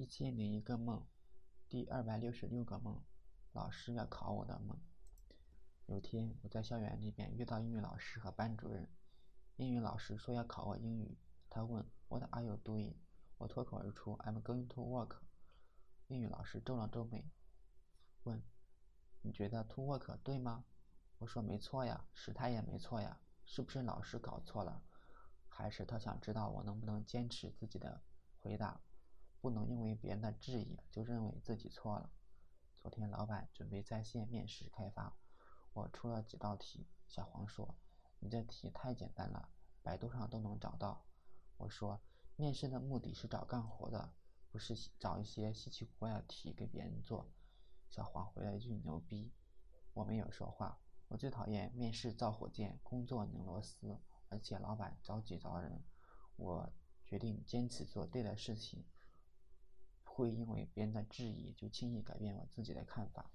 一千零一个梦，第二百六十六个梦，老师要考我的梦。有天我在校园里边遇到英语老师和班主任，英语老师说要考我英语，他问 What are you doing？我脱口而出 I'm going to work。英语老师皱了皱眉，问你觉得 to work 对吗？我说没错呀，时态也没错呀，是不是老师搞错了？还是他想知道我能不能坚持自己的回答？不能因为别人的质疑就认为自己错了。昨天老板准备在线面试开发，我出了几道题。小黄说：“你这题太简单了，百度上都能找到。”我说：“面试的目的是找干活的，不是找一些稀奇古怪的题给别人做。”小黄回了一句：“牛逼！”我没有说话。我最讨厌面试造火箭，工作拧螺丝，而且老板着急招人。我决定坚持做对的事情。会因为别人的质疑就轻易改变我自己的看法。